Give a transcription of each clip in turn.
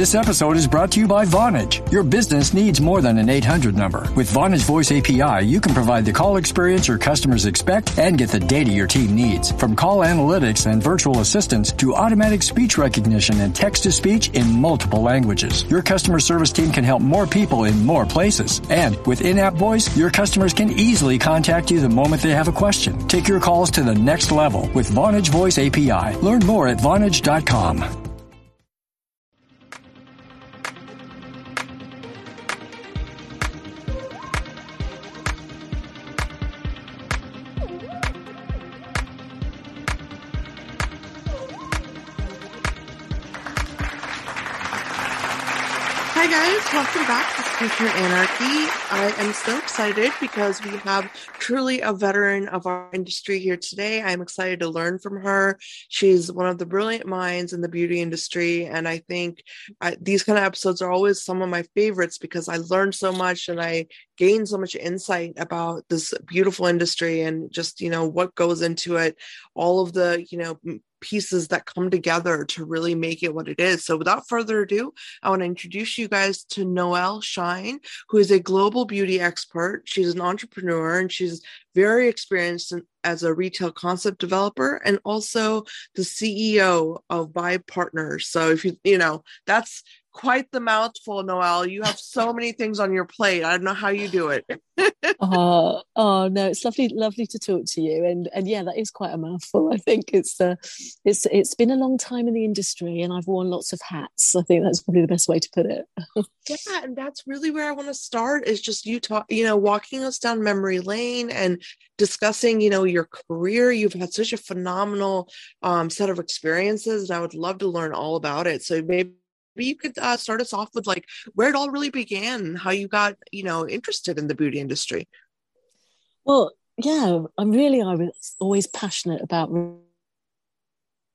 This episode is brought to you by Vonage. Your business needs more than an 800 number. With Vonage Voice API, you can provide the call experience your customers expect and get the data your team needs. From call analytics and virtual assistants to automatic speech recognition and text to speech in multiple languages. Your customer service team can help more people in more places. And with in-app voice, your customers can easily contact you the moment they have a question. Take your calls to the next level with Vonage Voice API. Learn more at Vonage.com. welcome back to Skincare Anarchy. I am so excited because we have truly a veteran of our industry here today. I'm excited to learn from her. She's one of the brilliant minds in the beauty industry. And I think I, these kind of episodes are always some of my favorites because I learned so much and I gained so much insight about this beautiful industry and just, you know, what goes into it, all of the, you know, pieces that come together to really make it what it is. So, without further ado, I want to introduce you guys to Noelle Shine, who is a global beauty expert. She's an entrepreneur and she's very experienced as a retail concept developer and also the CEO of Vibe Partners. So, if you, you know, that's quite the mouthful, Noelle. You have so many things on your plate. I don't know how you do it. oh, oh no, it's lovely, lovely to talk to you. And and yeah, that is quite a mouthful. I think it's uh, it's it's been a long time in the industry, and I've worn lots of hats. I think that's probably the best way to put it. yeah, and that's really where I want to start. Is just you talk, you know, walking us down memory lane and discussing, you know, your career. You've had such a phenomenal um, set of experiences, and I would love to learn all about it. So maybe you could uh, start us off with like where it all really began how you got you know interested in the beauty industry. Well yeah i'm really i was always passionate about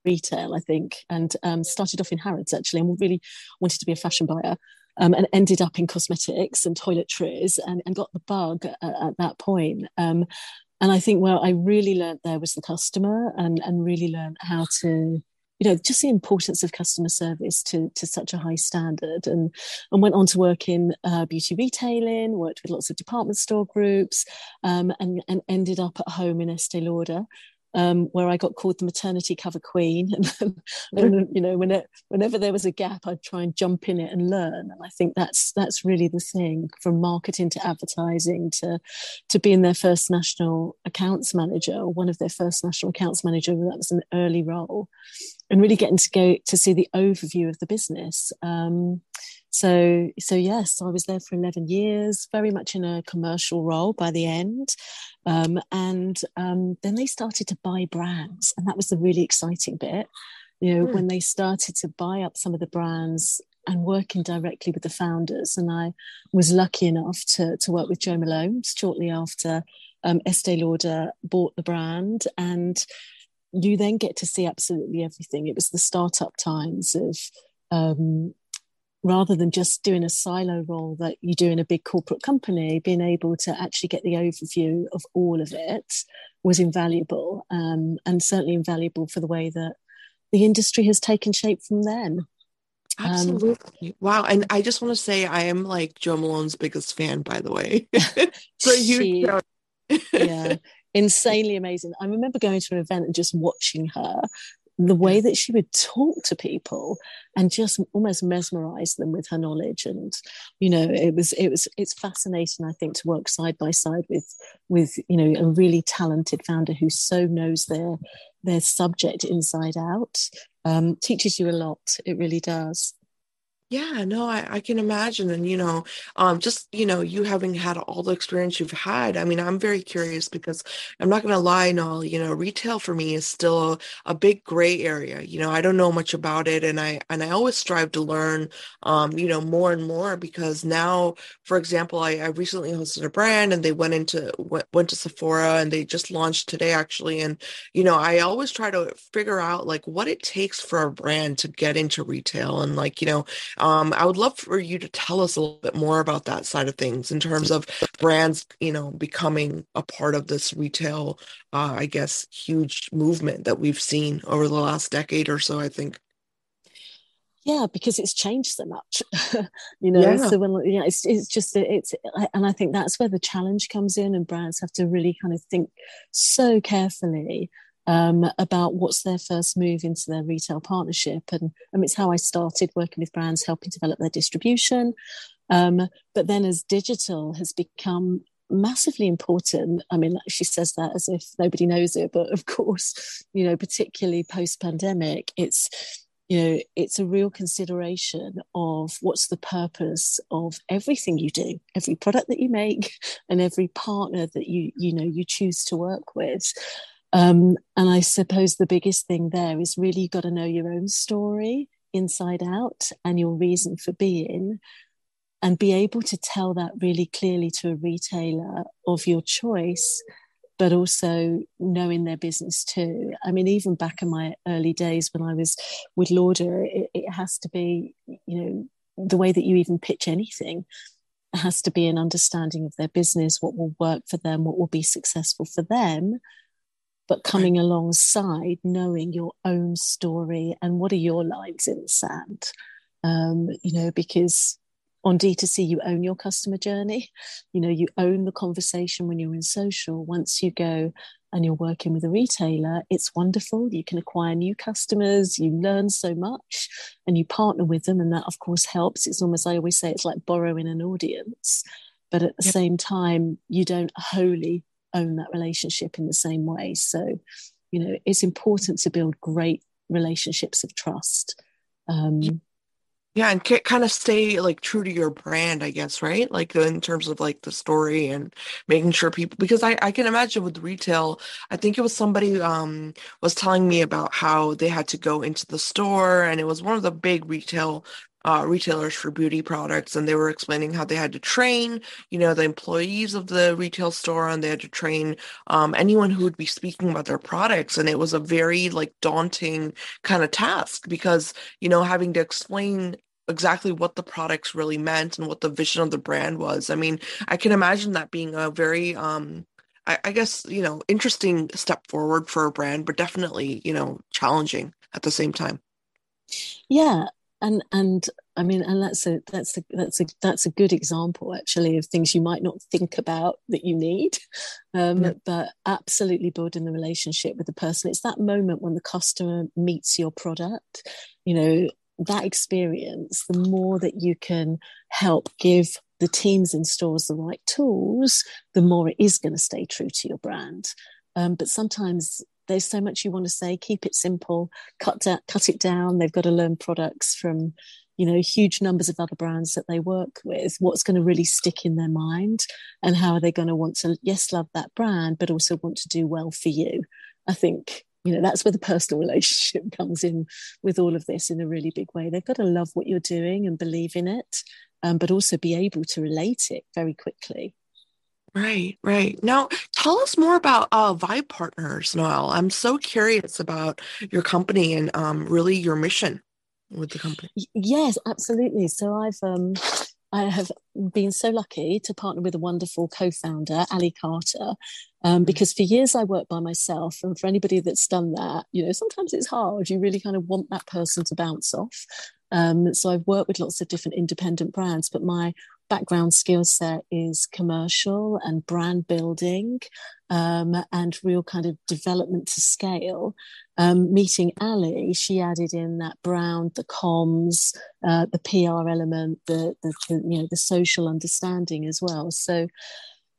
retail i think and um, started off in harrods actually and really wanted to be a fashion buyer um, and ended up in cosmetics and toiletries and, and got the bug at, at that point um, and i think where i really learned there was the customer and, and really learned how to you know just the importance of customer service to to such a high standard and and went on to work in uh, beauty retailing worked with lots of department store groups um, and and ended up at home in Estee Lauder um, where I got called the maternity cover queen. and, and you know, when it, whenever there was a gap, I'd try and jump in it and learn. And I think that's that's really the thing from marketing to advertising to to being their first national accounts manager or one of their first national accounts manager. That was an early role, and really getting to go to see the overview of the business. Um, so so yes i was there for 11 years very much in a commercial role by the end um, and um, then they started to buy brands and that was the really exciting bit you know mm. when they started to buy up some of the brands and working directly with the founders and i was lucky enough to, to work with Jo malone shortly after um, estee lauder bought the brand and you then get to see absolutely everything it was the startup times of um, rather than just doing a silo role that you do in a big corporate company, being able to actually get the overview of all of it was invaluable um, and certainly invaluable for the way that the industry has taken shape from then. Um, Absolutely. Um, wow. And I just want to say I am like Jo Malone's biggest fan, by the way. so huge yeah. Insanely amazing. I remember going to an event and just watching her the way that she would talk to people and just almost mesmerize them with her knowledge. And you know it was it was it's fascinating i think to work side by side with with you know a really talented founder who so knows their their subject inside out um, teaches you a lot. It really does yeah, no, I, I can imagine. And, you know, um, just, you know, you having had all the experience you've had, I mean, I'm very curious because I'm not going to lie, Noelle, you know, retail for me is still a, a, big gray area. You know, I don't know much about it. And I, and I always strive to learn, um, you know, more and more because now, for example, I, I recently hosted a brand and they went into, went, went to Sephora and they just launched today actually. And, you know, I always try to figure out like what it takes for a brand to get into retail and like, you know, um, I would love for you to tell us a little bit more about that side of things in terms of brands, you know, becoming a part of this retail, uh, I guess, huge movement that we've seen over the last decade or so, I think. yeah because it's changed so much you know yeah. so when yeah it's, it's just it's and i think that's where the challenge comes in and brands have to really kind of think so carefully um, about what's their first move into their retail partnership and I it's how i started working with brands helping develop their distribution um, but then as digital has become massively important. I mean, she says that as if nobody knows it, but of course, you know, particularly post pandemic, it's you know it's a real consideration of what's the purpose of everything you do every product that you make and every partner that you you know you choose to work with um, and i suppose the biggest thing there is really you've got to know your own story inside out and your reason for being and be able to tell that really clearly to a retailer of your choice but also knowing their business too. I mean, even back in my early days when I was with Lauder, it, it, has to be, you know, the way that you even pitch anything has to be an understanding of their business, what will work for them, what will be successful for them, but coming alongside knowing your own story and what are your lines in the sand. Um, you know, because on D2C, you own your customer journey. You know, you own the conversation when you're in social. Once you go and you're working with a retailer, it's wonderful. You can acquire new customers, you learn so much, and you partner with them. And that, of course, helps. It's almost, I always say, it's like borrowing an audience. But at the yep. same time, you don't wholly own that relationship in the same way. So, you know, it's important to build great relationships of trust. Um, yeah, and kind of stay like true to your brand, I guess, right? Like in terms of like the story and making sure people because I, I can imagine with retail, I think it was somebody um was telling me about how they had to go into the store and it was one of the big retail uh, retailers for beauty products and they were explaining how they had to train you know the employees of the retail store and they had to train um, anyone who would be speaking about their products and it was a very like daunting kind of task because you know having to explain exactly what the products really meant and what the vision of the brand was. I mean, I can imagine that being a very um I, I guess, you know, interesting step forward for a brand, but definitely, you know, challenging at the same time. Yeah. And and I mean, and that's a that's a that's a that's a good example actually of things you might not think about that you need, um, yeah. but absolutely building the relationship with the person. It's that moment when the customer meets your product. You know, that experience, the more that you can help give the teams in stores the right tools, the more it is going to stay true to your brand. Um, but sometimes there's so much you want to say. Keep it simple. Cut da- cut it down. They've got to learn products from, you know, huge numbers of other brands that they work with. What's going to really stick in their mind, and how are they going to want to yes love that brand, but also want to do well for you. I think you know that's where the personal relationship comes in with all of this in a really big way they've got to love what you're doing and believe in it um, but also be able to relate it very quickly Right, right. Now, tell us more about uh, Vibe Partners, Noelle. I'm so curious about your company and um, really your mission with the company. Yes, absolutely. So I've um, I have been so lucky to partner with a wonderful co-founder, Ali Carter, um, mm. because for years I worked by myself. And for anybody that's done that, you know, sometimes it's hard. You really kind of want that person to bounce off. Um, so I've worked with lots of different independent brands, but my background skill set is commercial and brand building um, and real kind of development to scale. Um, meeting Ali, she added in that brown, the comms, uh, the PR element, the, the, the, you know the social understanding as well. So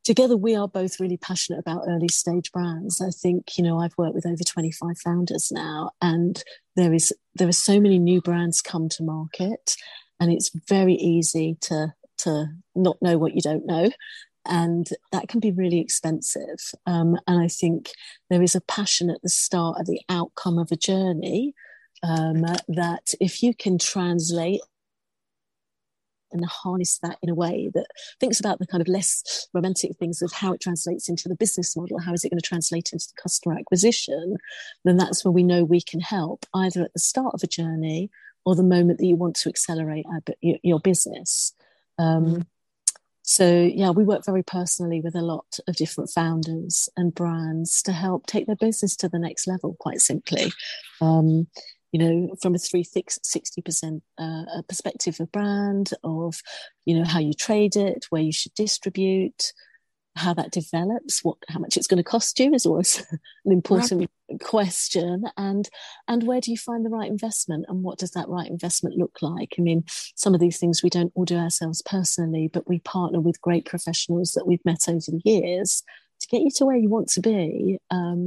together we are both really passionate about early stage brands. I think you know I've worked with over 25 founders now, and there is there are so many new brands come to market, and it's very easy to to not know what you don't know. And that can be really expensive. Um, and I think there is a passion at the start of the outcome of a journey um, that if you can translate and harness that in a way that thinks about the kind of less romantic things of how it translates into the business model, how is it going to translate into the customer acquisition, then that's where we know we can help either at the start of a journey or the moment that you want to accelerate your business. Um, so yeah, we work very personally with a lot of different founders and brands to help take their business to the next level. Quite simply, um, you know, from a 360% uh, perspective of brand, of, you know, how you trade it, where you should distribute, how that develops, what how much it's going to cost you is always an important. Question. And and where do you find the right investment and what does that right investment look like? I mean, some of these things we don't all do ourselves personally, but we partner with great professionals that we've met over the years to get you to where you want to be um,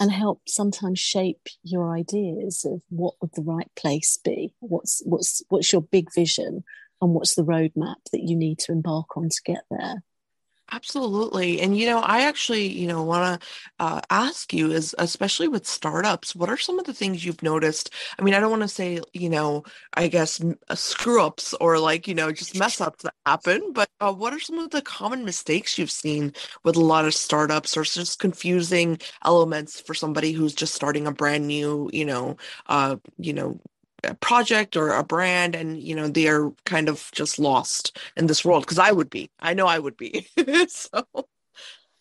and help sometimes shape your ideas of what would the right place be what's what's what's your big vision and what's the roadmap that you need to embark on to get there Absolutely. And, you know, I actually, you know, want to uh, ask you is, especially with startups, what are some of the things you've noticed? I mean, I don't want to say, you know, I guess uh, screw ups or like, you know, just mess ups that happen, but uh, what are some of the common mistakes you've seen with a lot of startups or just confusing elements for somebody who's just starting a brand new, you know, uh, you know, a project or a brand and you know they're kind of just lost in this world because i would be. I know i would be. So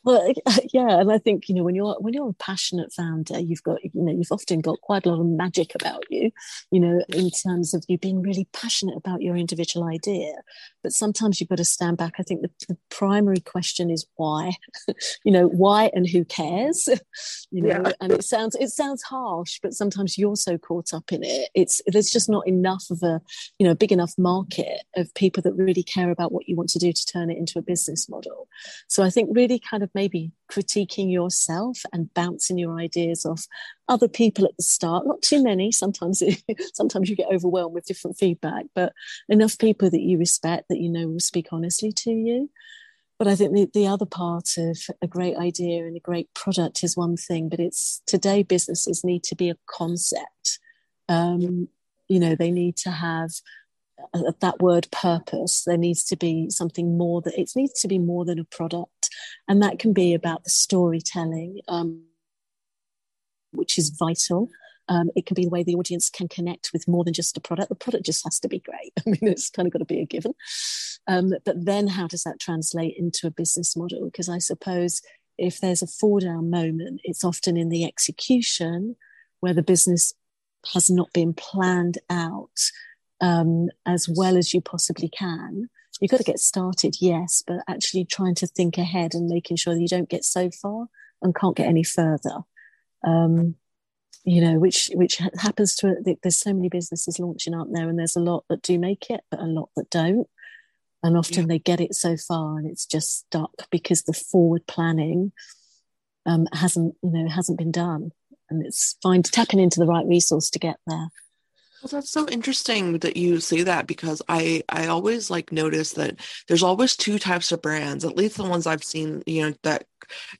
well, yeah, and I think you know when you're when you're a passionate founder, you've got you know you've often got quite a lot of magic about you, you know, in terms of you being really passionate about your individual idea. But sometimes you've got to stand back. I think the, the primary question is why, you know, why and who cares, you know. Yeah. And it sounds it sounds harsh, but sometimes you're so caught up in it. It's there's just not enough of a you know big enough market of people that really care about what you want to do to turn it into a business model. So I think really kind of maybe critiquing yourself and bouncing your ideas off other people at the start. Not too many. Sometimes sometimes you get overwhelmed with different feedback but enough people that you respect that you know will speak honestly to you. But i think the, the other part of a great idea and a great product is one thing but it's today businesses need to be a concept. Um, you know they need to have that word purpose. There needs to be something more that it needs to be more than a product and that can be about the storytelling um, which is vital. Um, it can be the way the audience can connect with more than just a product. The product just has to be great. I mean it's kind of got to be a given. Um, but then how does that translate into a business model? Because i suppose if there's a fall down moment it's often in the execution where the business has not been planned out um, as well as you possibly can. You've got to get started, yes, but actually trying to think ahead and making sure that you don't get so far and can't get any further. Um, you know, which which happens to there's so many businesses launching out there, and there's a lot that do make it, but a lot that don't. And often yeah. they get it so far, and it's just stuck because the forward planning um, hasn't, you know, hasn't been done. And it's fine tapping into the right resource to get there. Well, that's so interesting that you say that because I I always like notice that there's always two types of brands, at least the ones I've seen, you know, that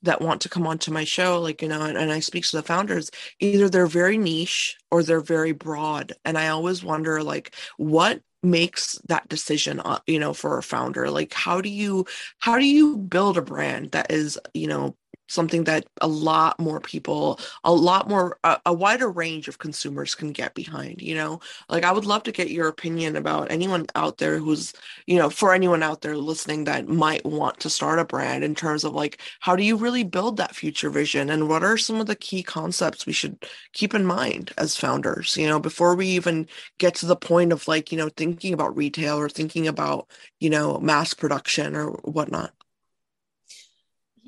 that want to come onto my show, like you know, and, and I speak to the founders. Either they're very niche or they're very broad, and I always wonder like what makes that decision uh, you know for a founder like how do you how do you build a brand that is you know something that a lot more people a lot more a, a, wider range of consumers can get behind you know? Like i would love to get your opinion about anyone out there who's you know for anyone out there listening that might want to start a brand in terms of like how do you really build that future vision? And what are some of the key concepts we should keep in mind as founders you know before we even get to the point of like you know thinking about retail or thinking about you know mass production or whatnot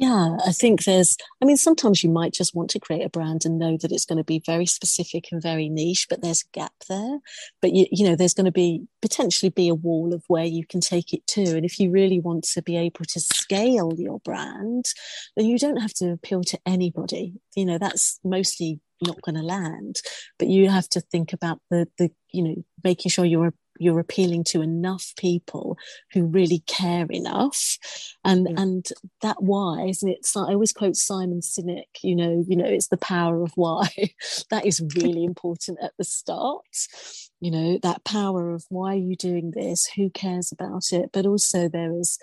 yeah, I think there's, I mean, sometimes you might just want to create a brand and know that it's going to be very specific and very niche, but there's a gap there. But, you, you know, there's going to be potentially be a wall of where you can take it to. And if you really want to be able to scale your brand, then you don't have to appeal to anybody. You know, that's mostly not going to land but you have to think about the the you know making sure you're you're appealing to enough people who really care enough. And yeah. and that why isn't it i always quote simon sinek you know you know it's the power of why. That is really important at the start you know that power of why are you doing this? Who cares about it? But also there is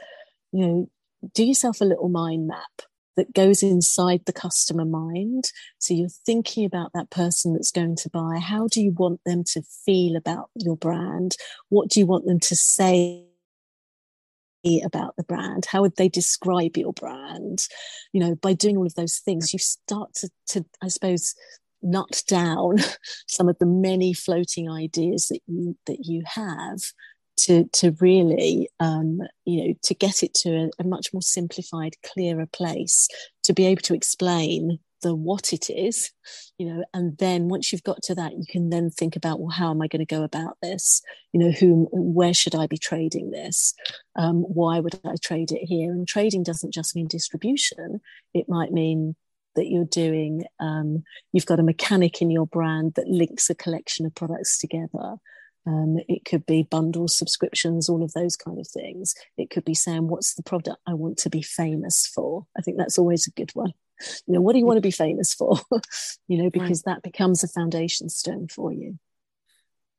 you know do yourself a little mind map that goes inside the customer mind. So you're thinking about that person that's going to buy. How do you want them to feel about your brand? What do you want them to say about the brand how would they describe your brand you know by doing all of those things you start to, to i suppose nut down some of the many floating ideas that you that you have to to really um, you know to get it to a, a, much more simplified clearer place to be able to explain the what it is you know and then once you've got to that you can then think about well how am i going to go about this? You know whom where should i be trading this? Um, why would i trade it here? And trading doesn't just mean distribution. It might mean that you're doing um, you've got a mechanic in your brand that links a collection of products together um, it could be bundles, subscriptions, all of those kind of things. It could be saying, What's the product I want to be famous for? I think that's always a good one. You know, what do you want to be famous for? you know, because right. that becomes a foundation stone for you.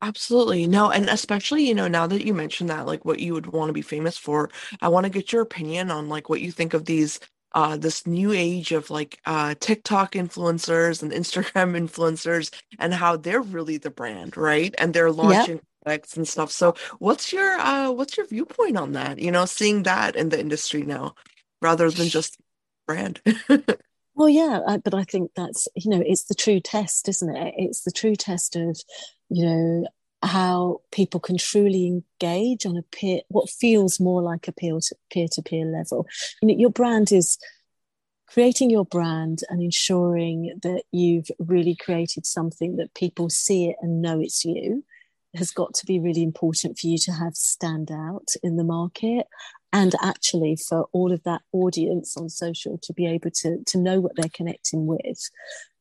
Absolutely. No, and especially, you know, now that you mentioned that, like what you would want to be famous for, I want to get your opinion on like what you think of these uh, this new age of like uh, TikTok influencers and Instagram influencers and how they're really the brand, right? And they're launching yep. products and stuff. So, what's your uh, what's your viewpoint on that? You know, seeing that in the industry now, rather than just brand. well, yeah, but I think that's you know it's the true test, isn't it? It's the true test of you know how people can truly engage on a peer what feels more like a peer to peer to peer level. You know, your brand is creating your brand and ensuring that you've really created something that people see it and know it's you has got to be really important for you to have stand out in the market and actually for all of that audience on social to be able to to know what they're connecting with.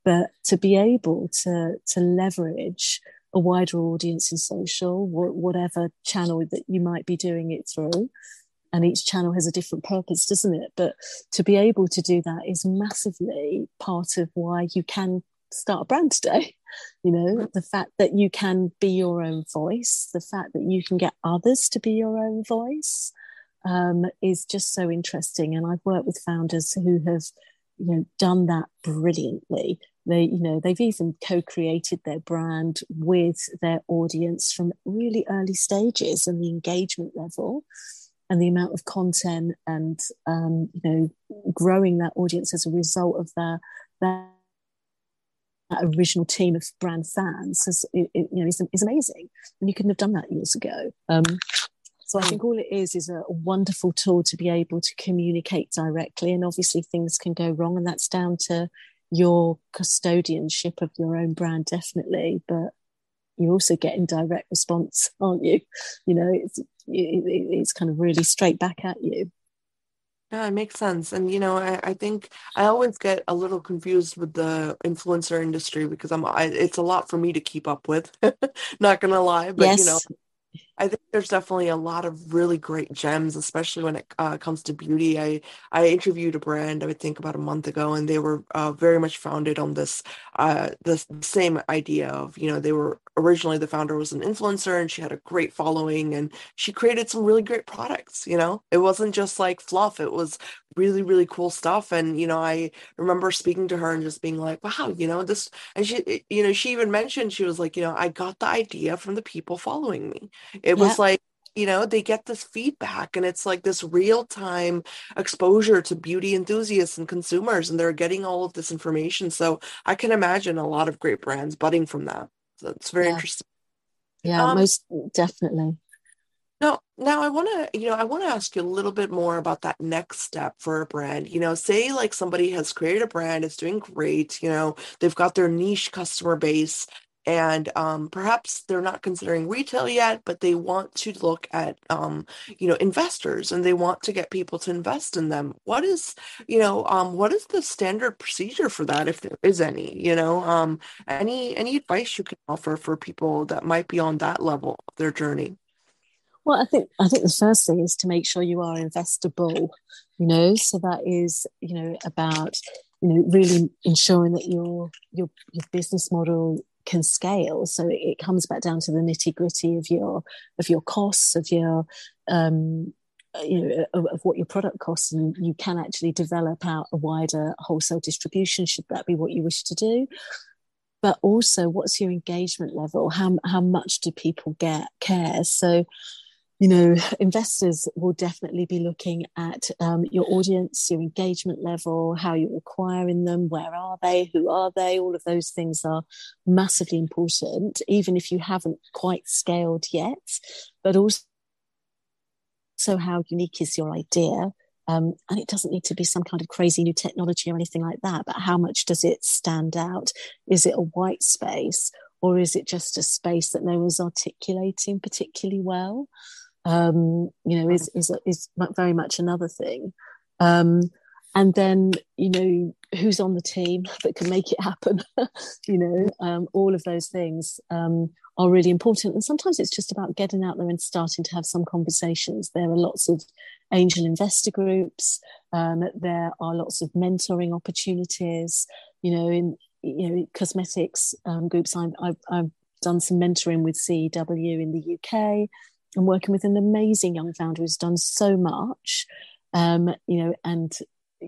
But to be able to to leverage a wider audience in social, whatever channel that you might be doing it through. And each channel has a different purpose, doesn't it? But to be able to do that is massively part of why you can start a brand today. You know, the fact that you can be your own voice, the fact that you can get others to be your own voice um, is just so interesting. And I've worked with founders who have, you know, done that brilliantly. They you know they've even co-created their brand with their audience from really early stages and the engagement level and the amount of content and um, you know growing that audience as a result of their that, original team of brand fans is, you know is, is amazing. And you couldn't have done that years ago. Um, so I think all it is is a wonderful tool to be able to communicate directly. And obviously things can go wrong, and that's down to your custodianship of your own brand, definitely, but you're also getting direct response, aren't you? You know, it's it, it's kind of really straight back at you. Yeah, it makes sense. And you know, I, I think I always get a little confused with the influencer industry because I'm I, it's a lot for me to keep up with. Not gonna lie, but yes. you know, I think there's definitely a lot of really great gems, especially when it uh, comes to beauty. I I interviewed a brand I would think about a month ago, and they were uh, very much founded on this uh, the same idea of you know they were originally the founder was an influencer and she had a great following and she created some really great products. You know, it wasn't just like fluff; it was really really cool stuff. And you know, I remember speaking to her and just being like, wow, you know this. And she, you know, she even mentioned she was like, you know, I got the idea from the people following me yeah. was like you know they get this feedback and it's like this real time exposure to beauty enthusiasts and consumers and they're getting all of this information. So i can imagine a lot of great brands budding from that. So it's very yeah. interesting. Yeah um, most definitely. Now now i want to you know i want to ask you a little bit more about that next step for a brand. You know say like somebody has created a brand it's doing great you know they've got their niche customer base and um, perhaps they're not considering retail yet but they want to look at um, you know investors and they want to get people to invest in them. What is you know um, what is the standard procedure for that if there is any? You know um, any any advice you can offer for people that might be on that level of their journey? Well i think i think the first thing is to make sure you are investable you know? So that is you know about you know really ensuring that your your your business model can scale. So it comes back down to the nitty gritty of your of your costs, of your um, you know of, of, what your product costs, and you can actually develop out a wider wholesale distribution. Should that be what you wish to do? But also, what's your engagement level? How how much do people get care? So you know, investors will definitely be looking at um, your audience, your engagement level, how you're acquiring them, where are they, who are they, all of those things are massively important, even if you haven't quite scaled yet, but also so how unique is your idea. Um, and it doesn't need to be some kind of crazy new technology or anything like that, but how much does it stand out? Is it a white space or is it just a space that no one's articulating particularly well? Um, you know, is is is very much another thing. Um, and then you know who's on the team that can make it happen. you know, um, all of those things um, are really important. And sometimes it's just about getting out there and starting to have some conversations. There are lots of angel investor groups. Um, there are lots of mentoring opportunities. You know, in you know cosmetics um, groups. i I've, I've done some mentoring with CEW in the UK. I'm working with an amazing young founder who's done so much, um, you know, and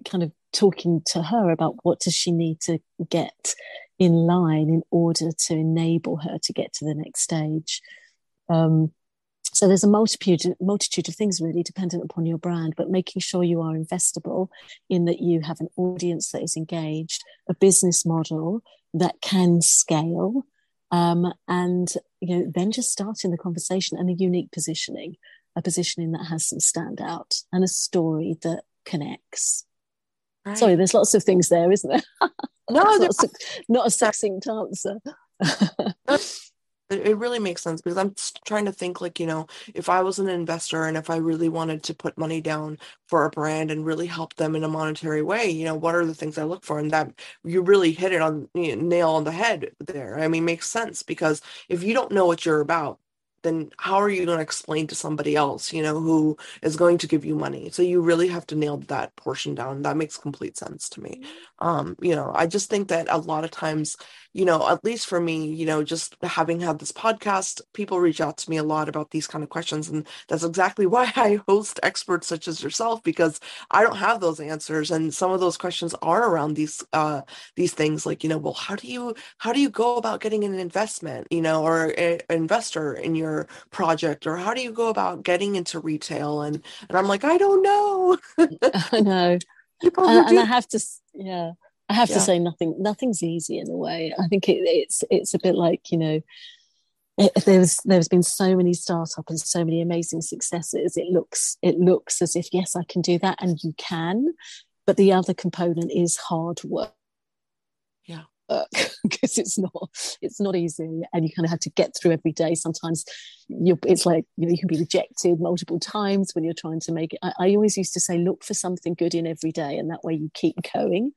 kind of talking to her about what does she need to get in line in order to enable her to get to the next stage. Um, so there's a multitude multitude of things really dependent upon your brand, but making sure you are investable in that you have an audience that is engaged, a business model that can scale, um, and you know then just starting the conversation and a unique positioning a positioning that has some standout and a story that connects. Right. sorry there's lots of things there isn't there? No not, not a succinct answer it really makes sense because I'm trying to think like, you know, if I was an investor and if I really wanted to put money down for a brand and really help them in a monetary way, you know, what are the things I look for? And that you really hit it on you know, nail on the head there. I mean, makes sense because if you don't know what you're about, then how are you going to explain to somebody else, you know, who is going to give you money? So you really have to nail that portion down. That makes complete sense to me. Mm-hmm. Um, you know, I just think that a lot of times you know, at least for me, you know, just having had this podcast, people reach out to me a lot about these kind of questions. And that's exactly why I host experts such as yourself, because I don't have those answers. And some of those questions are around these uh these things like, you know, well, how do you how do you go about getting an investment, you know, or an investor in your project? Or how do you go about getting into retail? And and I'm like, I don't know. I know. People and, and I have to yeah I have yeah. to say nothing nothing's easy in a way. I think it, it's it's a bit like you know eh, eh, it, there's there's been so many startup and so many amazing successes. It looks it looks as if yes I can do that and you can, but the other component is hard work. Yeah, because it's not it's not easy and you kind of have to get through every day sometimes you it's like you know you can be rejected multiple times when you're trying to make it I, I always used to say look for something good in every day and that way you keep going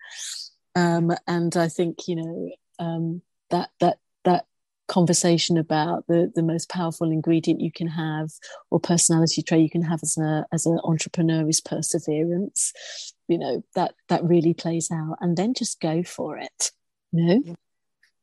um, and I think you know um, that that that conversation about the the most powerful ingredient you can have or personality trait you can have as a as an entrepreneur is perseverance. You know that that really plays out, and then just go for it. Yeah.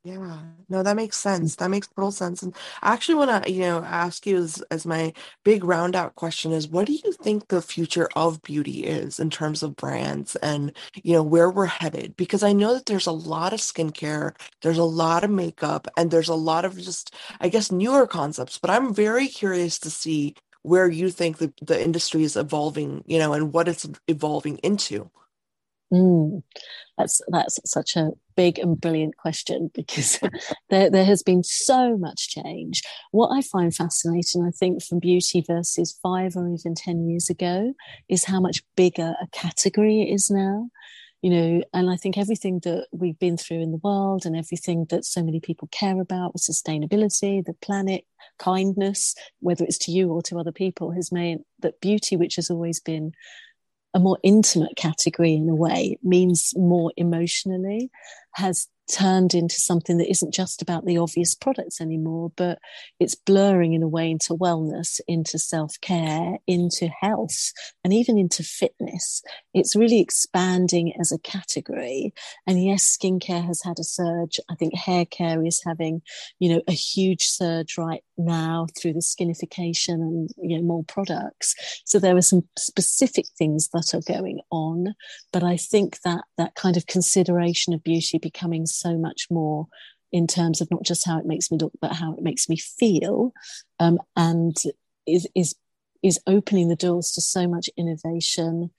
Yeah, no, that makes sense. That makes total sense. And I actually want to, you know, ask you as, as my big round out question is what do you think the future of beauty is in terms of brands and, you know, where we're headed? Because I know that there's a lot of skincare, there's a lot of makeup, and there's a lot of just, I guess, newer concepts. But I'm very curious to see where you think the, the industry is evolving, you know, and what it's evolving into. Mm, that's that's such a big and brilliant question because there, there has been so much change. What I find fascinating, I think, from beauty versus five or even 10 years ago, is how much bigger a category it is now. You know, and I think everything that we've been through in the world and everything that so many people care about with sustainability, the planet, kindness, whether it's to you or to other people, has made that beauty, which has always been a more intimate category in a way, means more emotionally, has turned into something that isn't just about the obvious products anymore, but it's blurring in a way into wellness, into self care, into health, and even into fitness. It's really expanding as a category. And yes, skincare has had a surge. I think hair care is having, you know, a huge surge right now through the skinification and you know more products. So there are some specific things that are going on, but I think that that kind of consideration of beauty becoming so much more in terms of not just how it makes me look, but how it makes me feel, um, and is is is opening the doors to so much innovation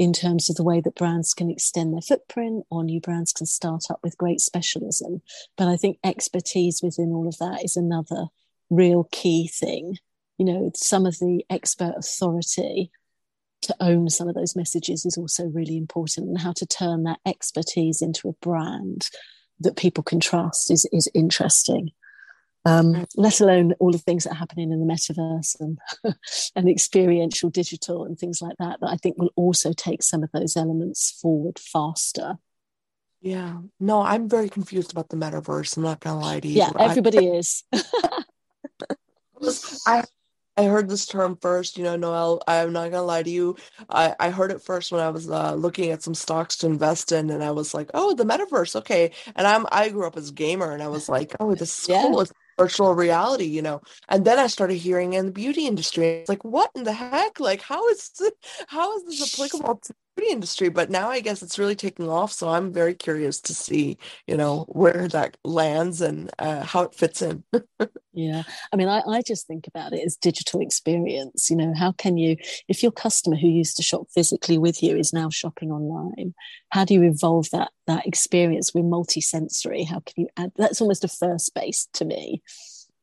in terms of the way that brands can extend their footprint or new brands can start up with great specialism. But I think expertise within all of that is another real key thing. You know, some of the expert authority to own some of those messages is also really important and how to turn that expertise into a brand that people can trust is, is interesting um, let alone all the things that are happening in the metaverse and, and experiential digital and things like that, that I think will also take some of those elements forward faster. Yeah. No, I'm very confused about the metaverse. I'm not gonna lie to you. Yeah, everybody I, is. I I heard this term first, you know, Noelle, I'm not gonna lie to you. I, I heard it first when I was uh, looking at some stocks to invest in and I was like, oh, the metaverse, okay. And I'm I grew up as a gamer and I was like, oh, this is yeah. cool. It's virtual reality, you know. And then I started hearing in the beauty industry. It's like, what in the heck? Like, how is this, how is this applicable to beauty industry? But now I guess it's really taking off. So I'm very curious to see, you know, where that lands and uh, how it fits in. yeah. I mean, I, I just think about it as digital experience. You know, how can you, if your customer who used to shop physically with you is now shopping online, how do you evolve that that experience with multi-sensory? How can you add that's almost a first base to me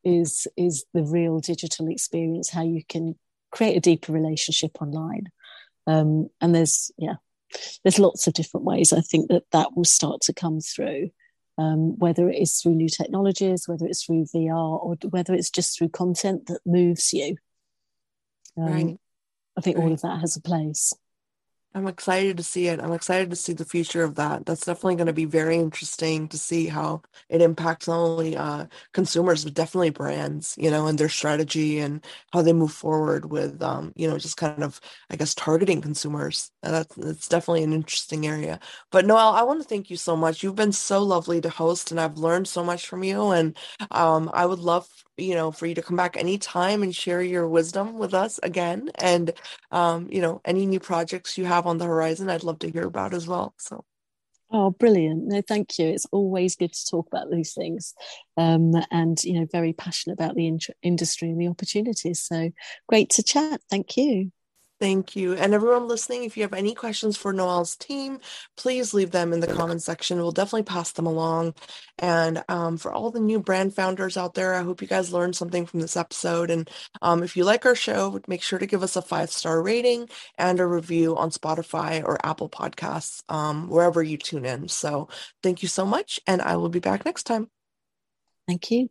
is is the real digital experience how you can create a deeper relationship online um, and there's yeah there's lots of different ways i think that that will start to come through um, whether it is through new technologies whether it's through vr or whether it's just through content that moves you um, right. i think right. all of that has a place I'm excited to see it. I'm excited to see the future of that. That's definitely going to be very interesting to see how it impacts not only uh, consumers but definitely brands, you know, and their strategy and how they move forward with, um, you know, just kind of, I guess, targeting consumers. And that's that's definitely an interesting area. But Noelle, I want to thank you so much. You've been so lovely to host, and I've learned so much from you. And um, I would love you know for you to come back anytime and share your wisdom with us again and um you know any new projects you have on the horizon i'd love to hear about as well so Oh, brilliant. No, thank you. It's always good to talk about these things. Um, and, you know, very passionate about the in- industry and the opportunities. So great to chat. Thank you. Thank you. And everyone listening, if you have any questions for Noelle's team, please leave them in the comment section. We'll definitely pass them along. And um, for all the new brand founders out there, I hope you guys learned something from this episode. And um, if you like our show, make sure to give us a five star rating and a review on Spotify or Apple Podcasts, um, wherever you tune in. So thank you so much. And I will be back next time. Thank you.